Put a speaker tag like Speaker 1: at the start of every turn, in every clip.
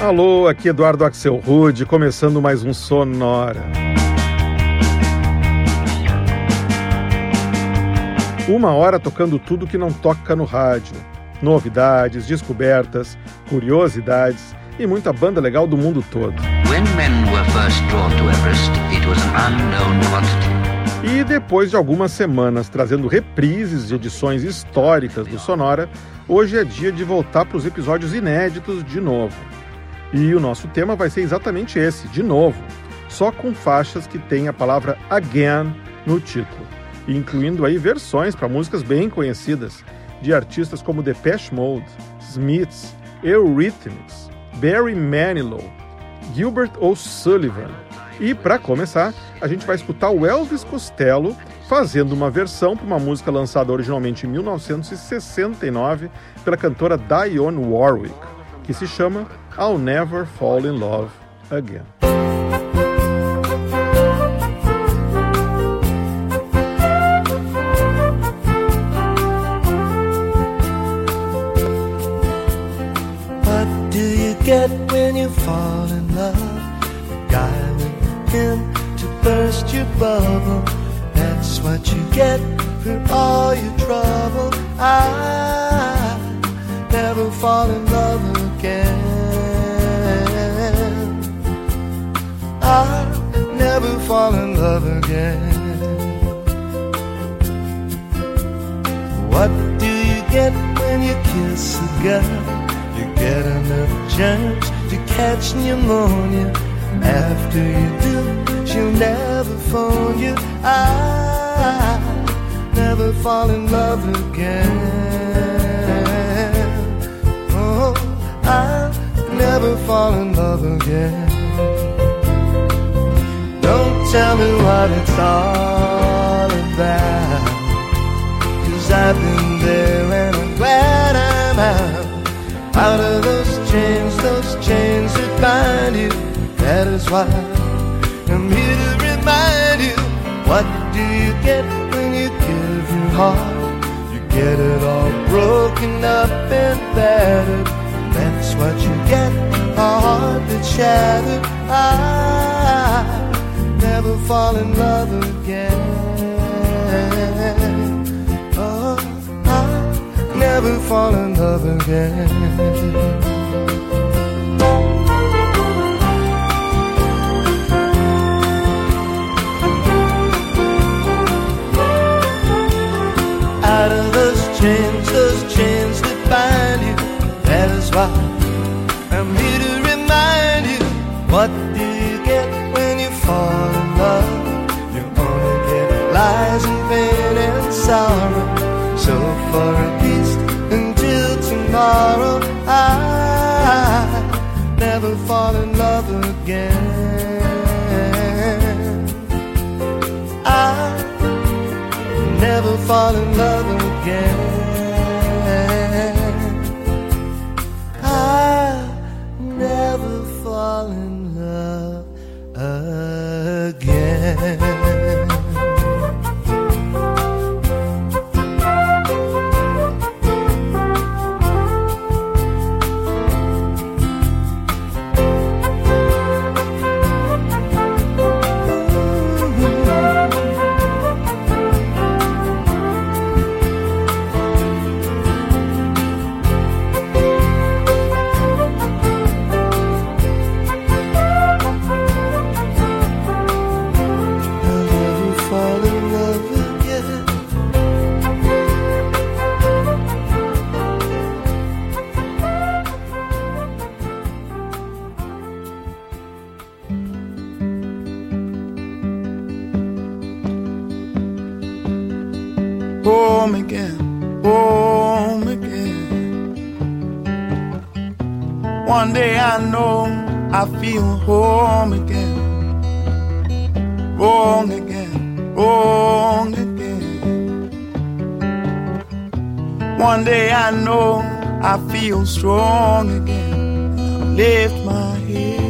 Speaker 1: Alô, aqui Eduardo Axel Rude, começando mais um Sonora. Uma hora tocando tudo que não toca no rádio. Novidades, descobertas, curiosidades e muita banda legal do mundo todo. E depois de algumas semanas trazendo reprises de edições históricas do Sonora, hoje é dia de voltar para os episódios inéditos de novo. E o nosso tema vai ser exatamente esse, de novo, só com faixas que têm a palavra again no título, incluindo aí versões para músicas bem conhecidas de artistas como Depeche Mode, Smiths, Eurythmics, Barry Manilow, Gilbert O'Sullivan. E para começar, a gente vai escutar o Elvis Costello fazendo uma versão para uma música lançada originalmente em 1969 pela cantora Dionne Warwick, que se chama I'll Never Fall in Love Again.
Speaker 2: What do you get when you fall in love? A guy with him to burst your bubble. That's what you get for all your trouble. I never fall in love again. I'll never fall in love again. What do you get when you kiss a girl? You get enough germs to catch pneumonia. After you do, she'll never phone you. I'll never fall in love again. Oh, I'll never fall in love again. Tell me what it's all about. Cause I've been there and I'm glad I'm out. Out of those chains, those chains that bind you. That is why I'm here to remind you. What do you get when you give your heart? You get it all broken up and battered. That's what you get, a heart that's shattered. I never fall in love again. Oh, I never fall in love again. Out of those chains, those chains that bind you. That is why I'm here to remind you. What fall in love? You only get lies and pain and sorrow. So for at least until tomorrow, I never fall in love again. I never fall in love again. I
Speaker 3: feel home again, wrong again, wrong again. One day I know I feel strong again. Lift my head.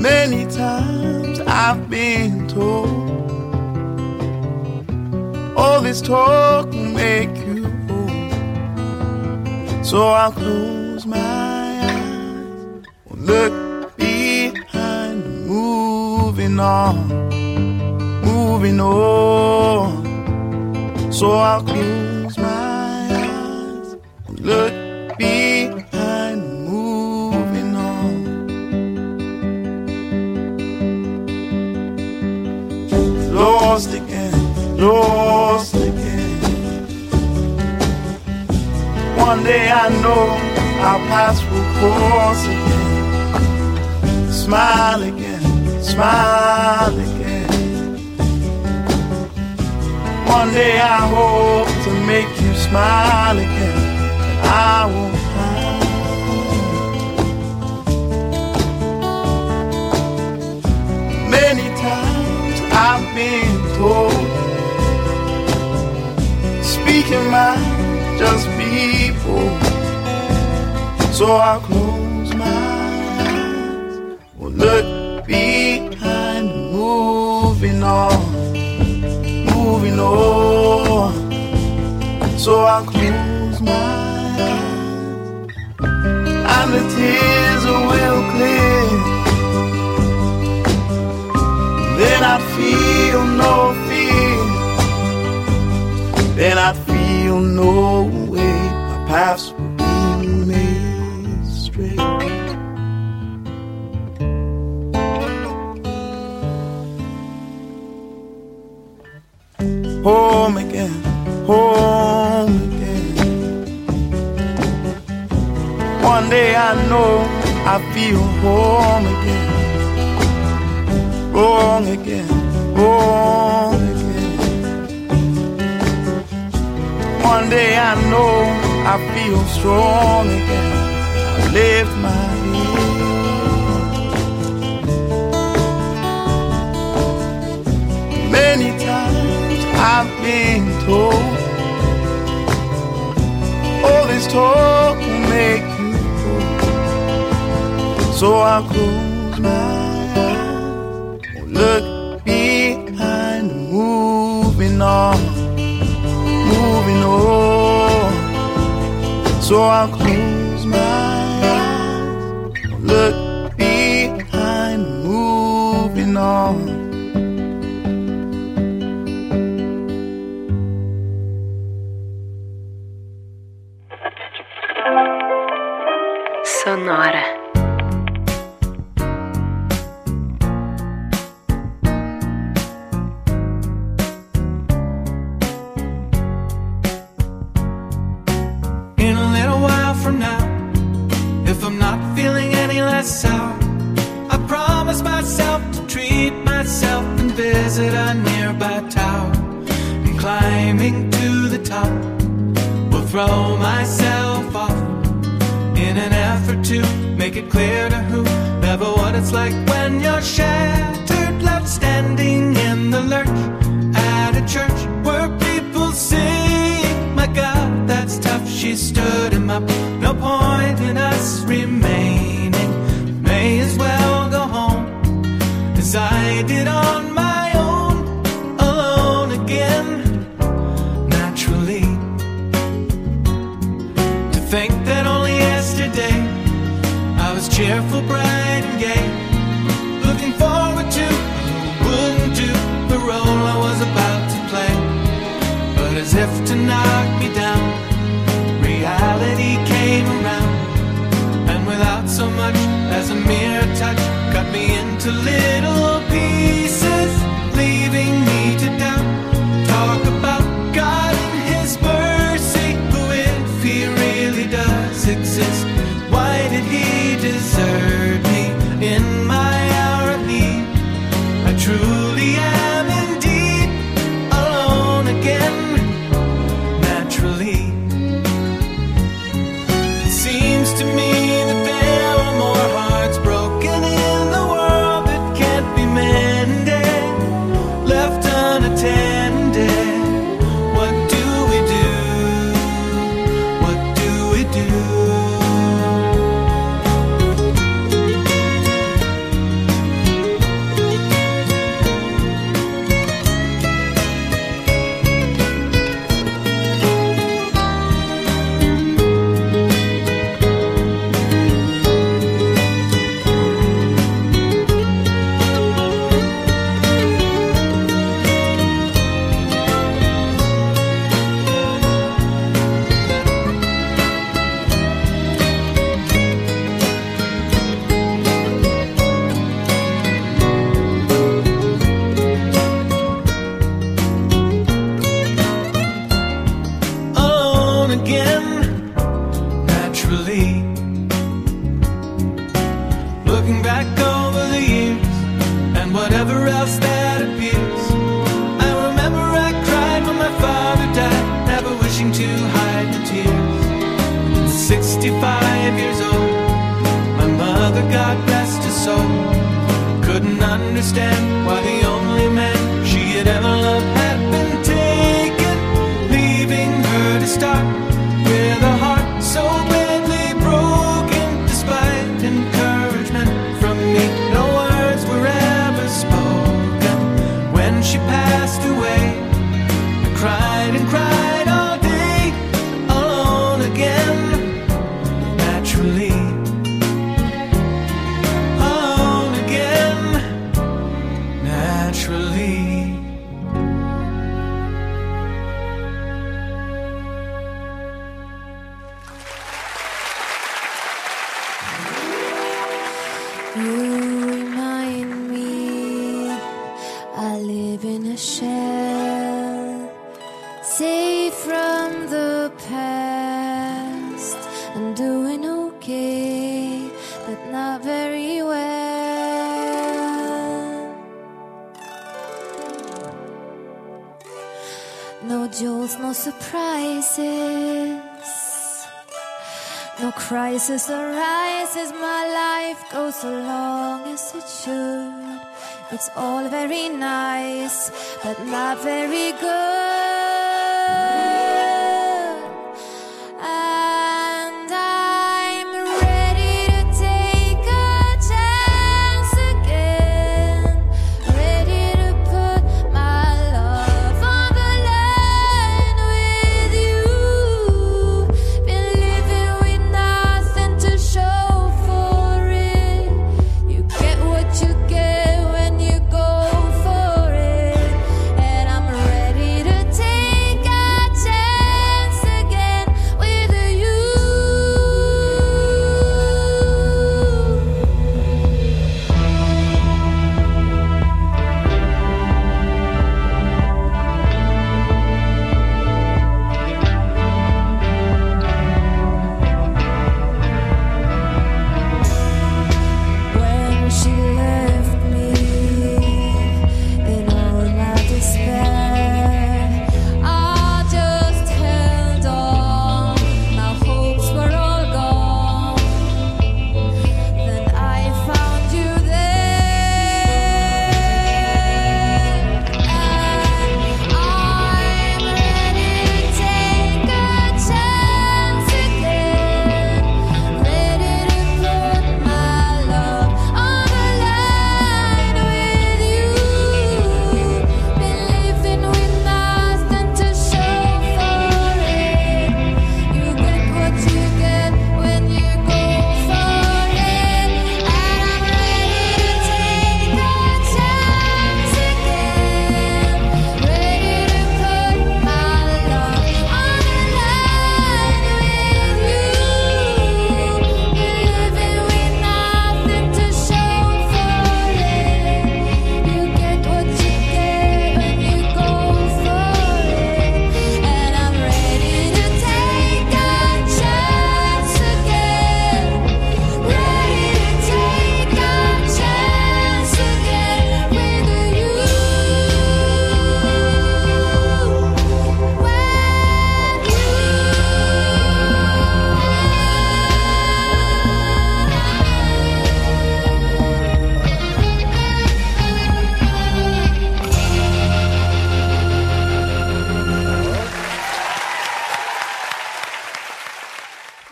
Speaker 3: Many times I've been told all this talk will make So I'll. smile again, and I won't hide. Many times I've been told, speaking my just people, so I'll close. so I close my eyes and the tears will clear. Then I feel no fear. Then I feel no. strong again. I lift my head. Many times I've been told all this talk will make you old. So I close my eyes, look so I'll close.
Speaker 4: hopeful, bright and gay. Looking forward to, wouldn't do the role I was about to play. But as if to knock me down, reality came around. And
Speaker 5: without so much as a mere touch, cut me into little Crisis arises, my life goes along as it should. It's all very nice, but not very good.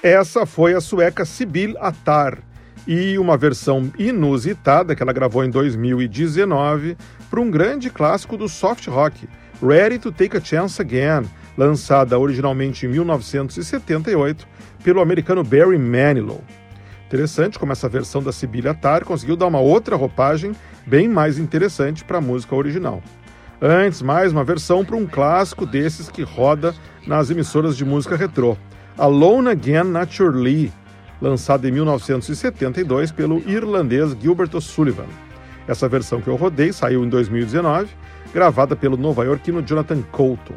Speaker 1: Essa foi a sueca Sibyl Attar e uma versão inusitada que ela gravou em 2019 para um grande clássico do soft rock, Ready to Take a Chance Again, lançada originalmente em 1978 pelo americano Barry Manilow. Interessante como essa versão da Sibyl Attar conseguiu dar uma outra roupagem bem mais interessante para a música original. Antes, mais uma versão para um clássico desses que roda nas emissoras de música retrô, Alone Again Naturally, lançada em 1972 pelo irlandês Gilbert O'Sullivan. Essa versão que eu rodei saiu em 2019, gravada pelo nova-iorquino Jonathan Colton.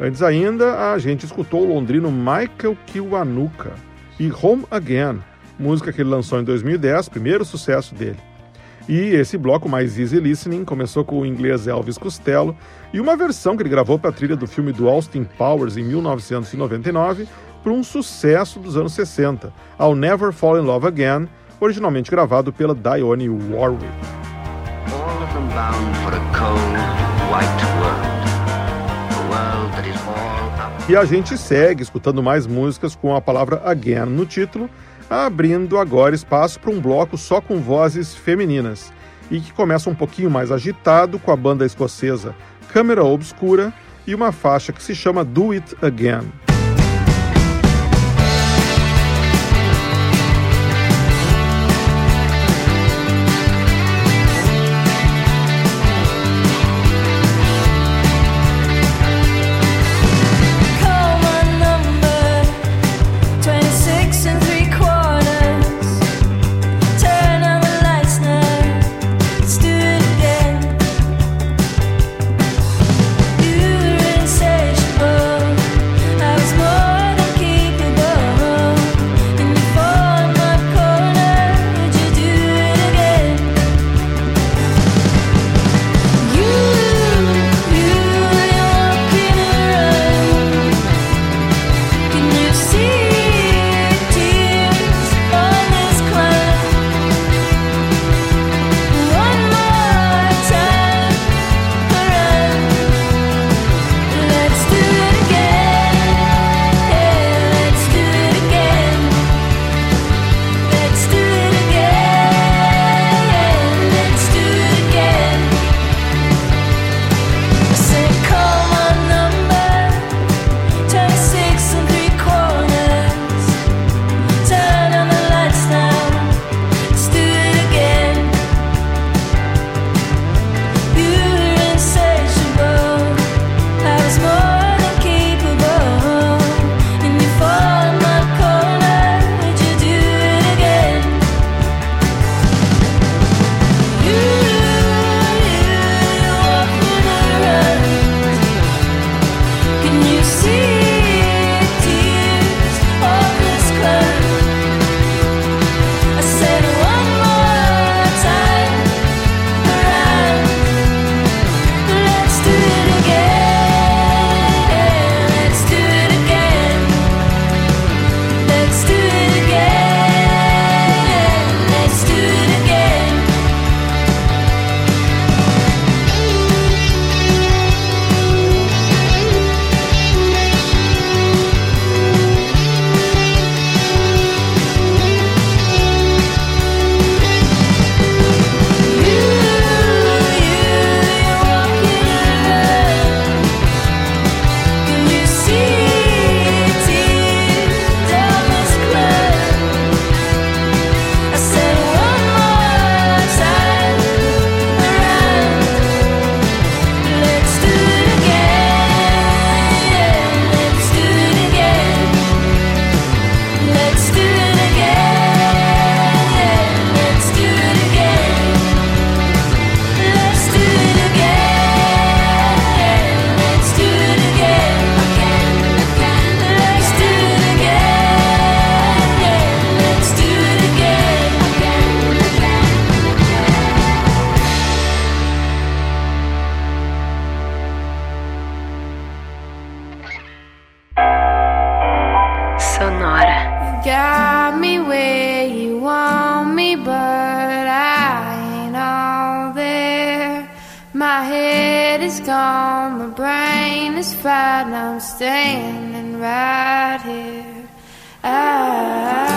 Speaker 1: Antes ainda, a gente escutou o londrino Michael Kiwanuka e Home Again, música que ele lançou em 2010, primeiro sucesso dele. E esse bloco mais easy listening começou com o inglês Elvis Costello e uma versão que ele gravou para a trilha do filme do Austin Powers em 1999 para um sucesso dos anos 60, ao Never Fall in Love Again, originalmente gravado pela Dionne Warwick.
Speaker 6: E a gente segue escutando mais músicas com a palavra again no título, abrindo agora espaço para um bloco só com vozes femininas e que começa um pouquinho mais agitado com a banda escocesa Câmera Obscura e uma faixa que se chama Do It Again.
Speaker 5: got me where you want me, but I ain't all there. My head is gone, my brain is fried, and I'm standing right here. I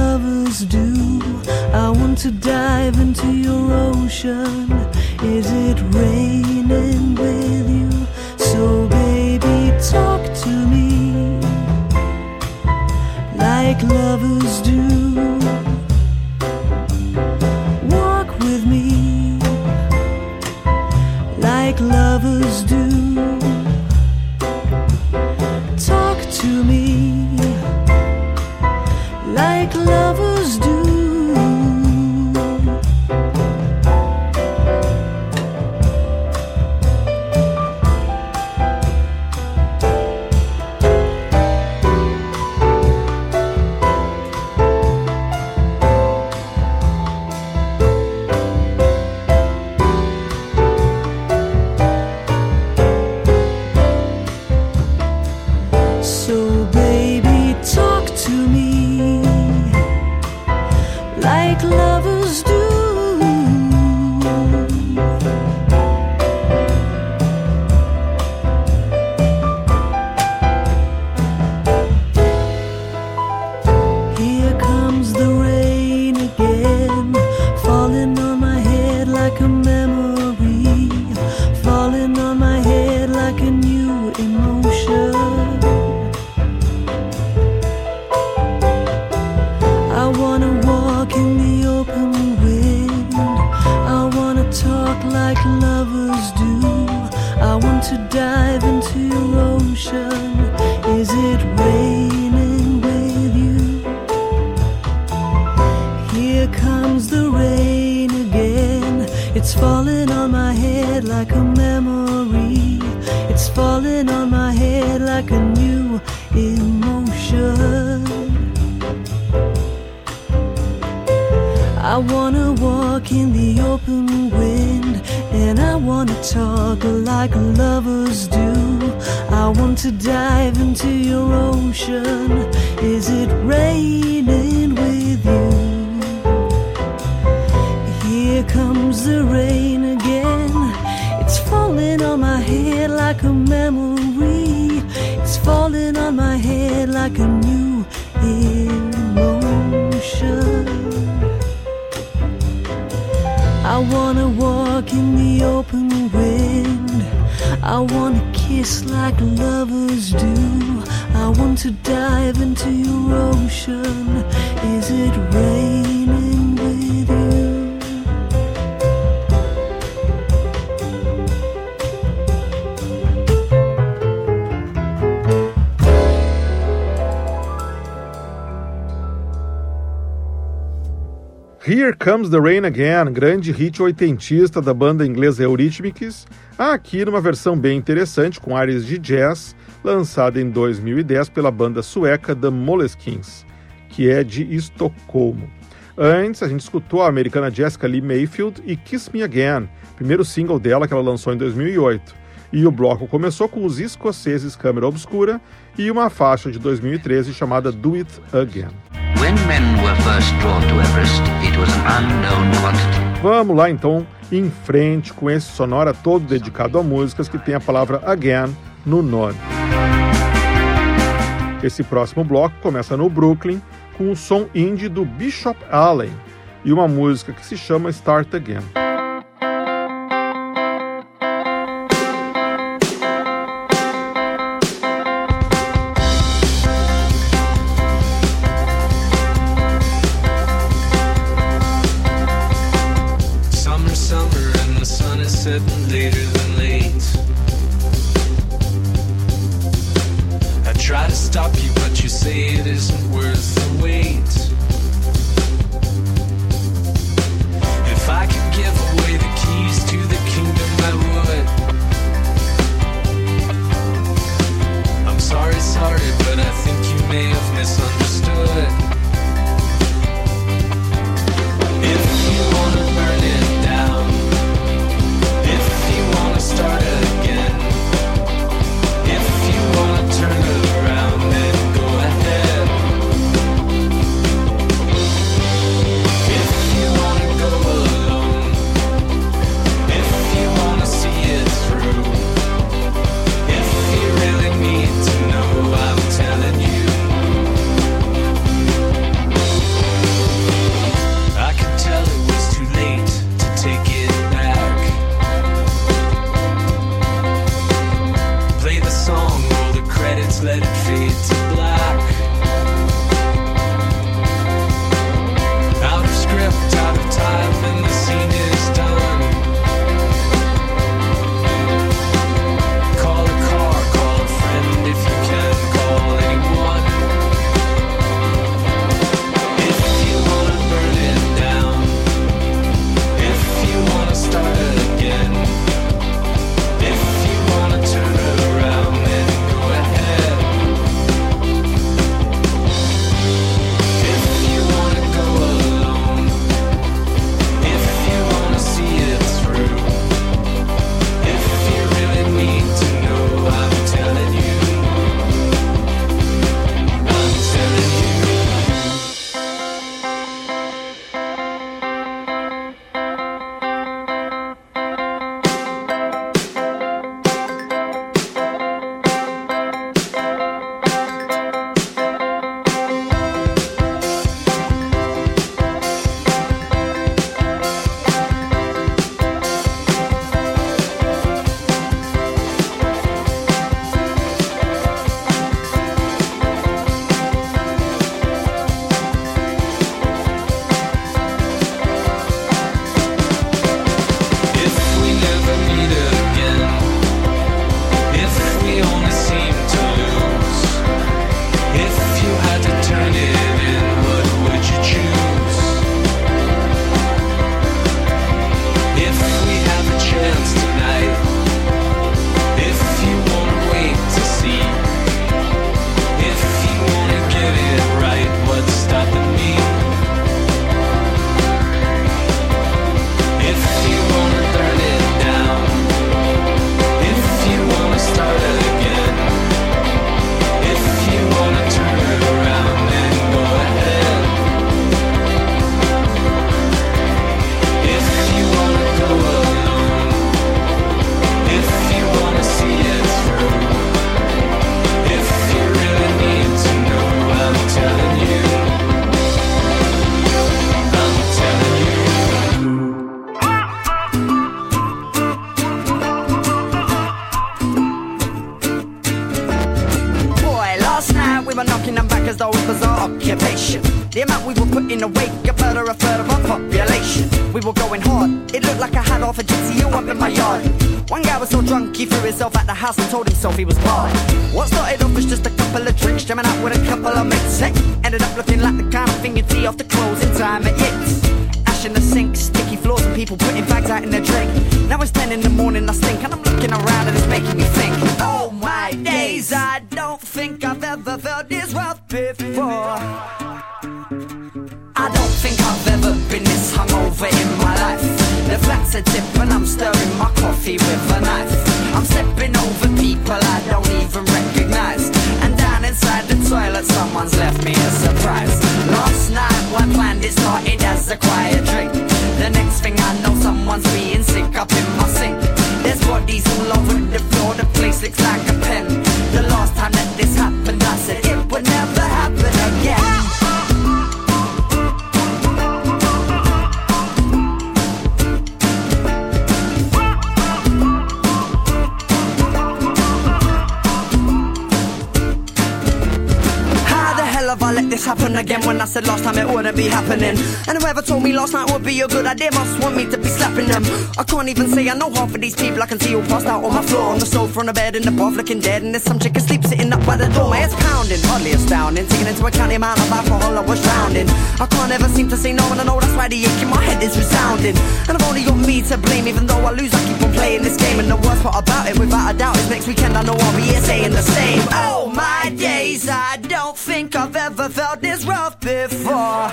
Speaker 7: lovers do. I want to dive into your ocean. Is it raining with you? So, baby, talk to me like lovers do. comes the rain again. It's falling on my head like a memory. It's falling on my head like a new emotion. I wanna walk in the open wind, and I wanna talk like lovers do. I want to dive into your ocean. Is it raining with you? Here comes the rain again. It's falling on my head like a memory. It's falling on my head like a new emotion. I wanna walk in the open wind. I wanna kiss like lovers do. I want to dive into your ocean. Is it raining
Speaker 1: Here Comes the Rain Again, grande hit oitentista da banda inglesa Eurythmics, aqui numa versão bem interessante com áreas de jazz, lançada em 2010 pela banda sueca The Moleskins, que é de Estocolmo. Antes, a gente escutou a americana Jessica Lee Mayfield e Kiss Me Again, primeiro single dela que ela lançou em 2008. E o bloco começou com os escoceses Câmara Obscura e uma faixa de 2013 chamada Do It Again.
Speaker 8: Everest, it.
Speaker 1: Vamos lá então em frente com esse sonora todo dedicado a músicas que tem a palavra again no nome. Esse próximo bloco começa no Brooklyn com o som indie do Bishop Allen e uma música que se chama Start Again.
Speaker 4: I
Speaker 9: let this happen again when I said last time it wouldn't be happening? And whoever told me last night would be a good idea must want me to be slapping them. I can't even say I know half of these people I can see all passed out on my floor, on the sofa, on the bed, in the bath, looking dead. And there's some chick asleep sitting up by the door. My head's pounding, hardly astounding. Taking into account the amount of alcohol I was drowning. I can't ever seem to say no, and I know that's why the ache in my head is resounding. And I've only got me to blame, even though I lose, I keep on playing this game. And the worst part about it, without a doubt, is next weekend I know I'll be here saying the same. Oh my days, I don't think I've ever felt this rough before.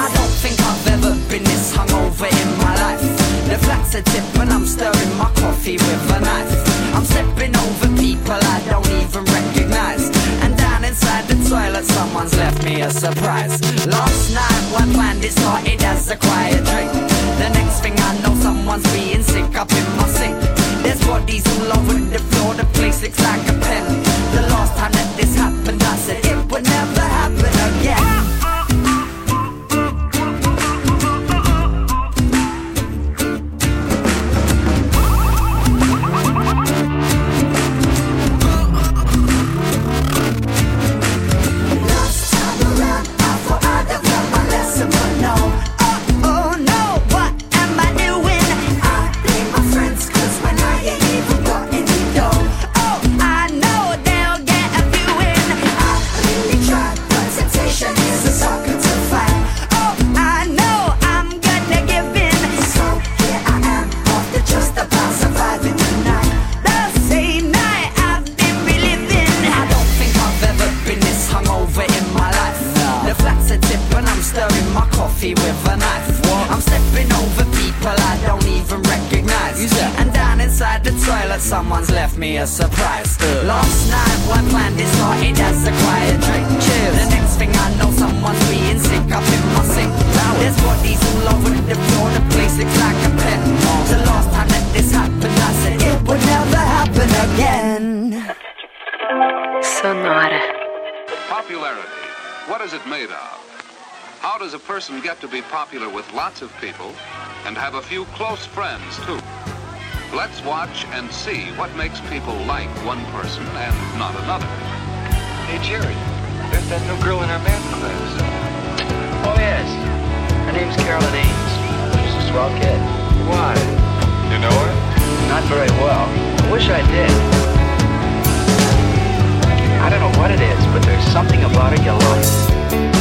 Speaker 9: I don't think I've ever been this hungover in my life. The flat's a tip I'm stirring my coffee with a knife. I'm stepping over people I don't even recognize. And down inside the toilet, someone's left me a surprise. Last night, one planned it started as a quiet drink. The next thing I know, someone's being sick up in my sink. There's bodies all over the floor, the place looks like a pen. The last time that this happened, I said it would never happen again. The someone's left me a surprise. Last night, one planned it started as a quiet drink. Cheers. The next thing I know, someone's being sick up in my sink. There's bodies all over the floor, the place looks like a pen. The last time that this happened, I said it would never happen again.
Speaker 10: Sonora.
Speaker 11: Popularity. What is it made of? How does a person get to be popular with lots of people and have a few close friends too? Let's watch and see what makes people like one person and not another.
Speaker 12: Hey, Jerry, there's that new girl in our math class.
Speaker 13: Oh, yes. Her name's Carolyn Ames. She's a swell kid.
Speaker 12: Why? You know her?
Speaker 13: Not very well. I wish I did. I don't know what it is, but there's something about her you like.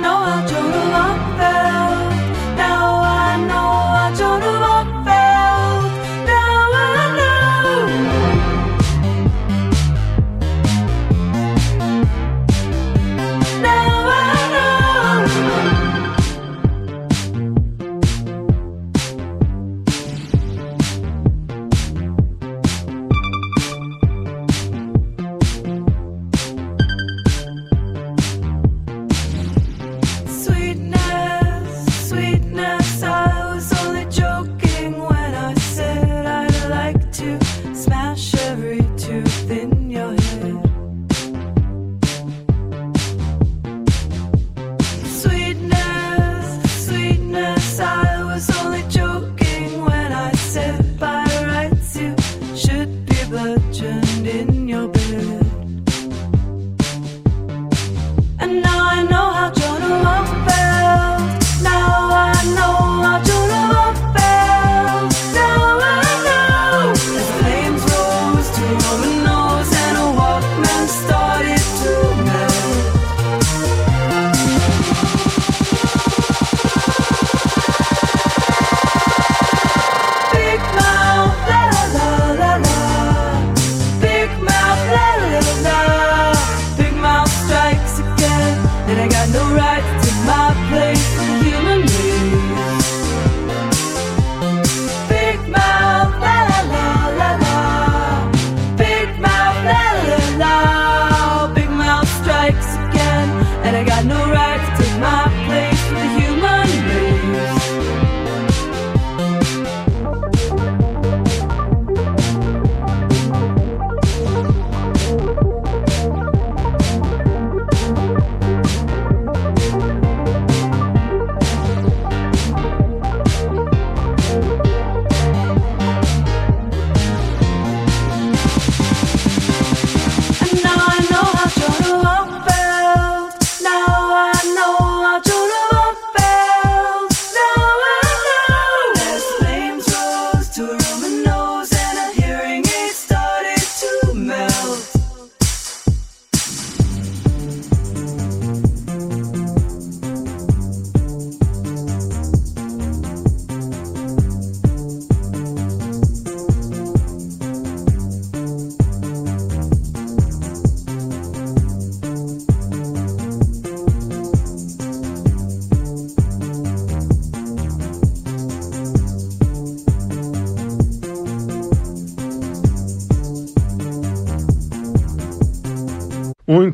Speaker 6: Know how Joan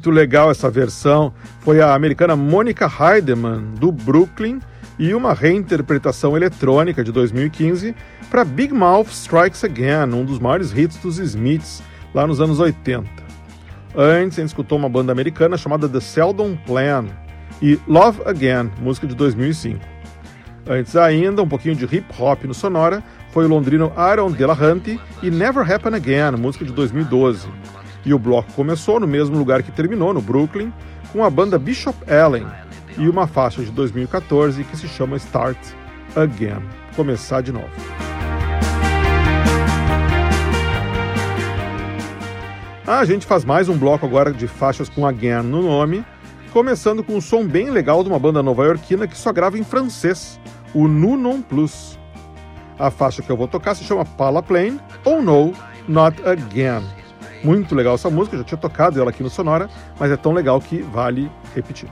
Speaker 1: Muito legal essa versão. Foi a americana Monica Heidemann, do Brooklyn, e uma reinterpretação eletrônica de 2015 para Big Mouth Strikes Again, um dos maiores hits dos Smiths lá nos anos 80. Antes, a gente escutou uma banda americana chamada The Seldom Plan e Love Again, música de 2005. Antes ainda, um pouquinho de hip hop no Sonora, foi o londrino Aaron Delahunty e Never Happen Again, música de 2012. E o bloco começou no mesmo lugar que terminou, no Brooklyn, com a banda Bishop Allen e uma faixa de 2014 que se chama Start Again Começar de novo. A gente faz mais um bloco agora de faixas com Again no nome, começando com um som bem legal de uma banda nova-iorquina que só grava em francês, o Nu Non Plus. A faixa que eu vou tocar se chama Pala Plane ou No, Not Again. Muito legal essa música, já tinha tocado ela aqui no Sonora, mas é tão legal que vale repetir.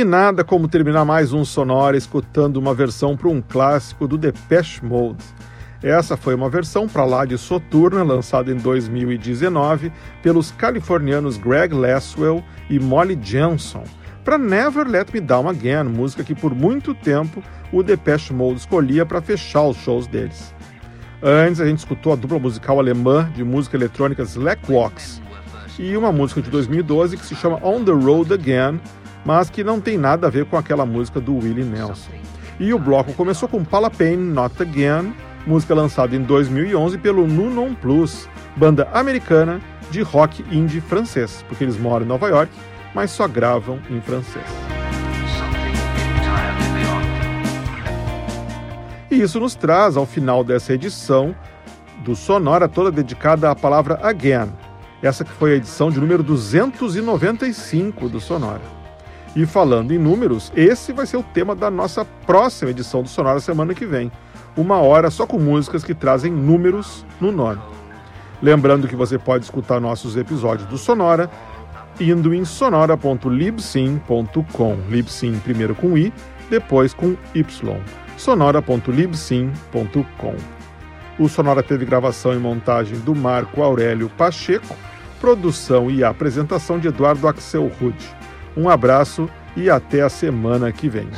Speaker 1: E nada como terminar mais um Sonora escutando uma versão para um clássico do Depeche Mode. Essa foi uma versão para lá de Soturna, lançada em 2019 pelos californianos Greg Laswell e Molly Johnson, para Never Let Me Down Again, música que por muito tempo o Depeche Mode escolhia para fechar os shows deles. Antes a gente escutou a dupla musical alemã de música eletrônica Slackwalks e uma música de 2012 que se chama On the Road Again, mas que não tem nada a ver com aquela música do Willie Nelson. E o bloco começou com Palapane Not Again, música lançada em 2011 pelo Nunon Plus, banda americana de rock indie francês, porque eles moram em Nova York, mas só gravam em francês. E isso nos traz ao final dessa edição do Sonora toda dedicada à palavra again. Essa que foi a edição de número 295 do Sonora. E falando em números, esse vai ser o tema da nossa próxima edição do Sonora semana que vem. Uma hora só com músicas que trazem números no nome. Lembrando que você pode escutar nossos episódios do Sonora indo em sonora.libsyn.com. Libsyn primeiro com i, depois com y. sonora.libsyn.com. O Sonora teve gravação e montagem do Marco Aurélio Pacheco, produção e apresentação de Eduardo Axel Rude. Um abraço e até a semana que vem.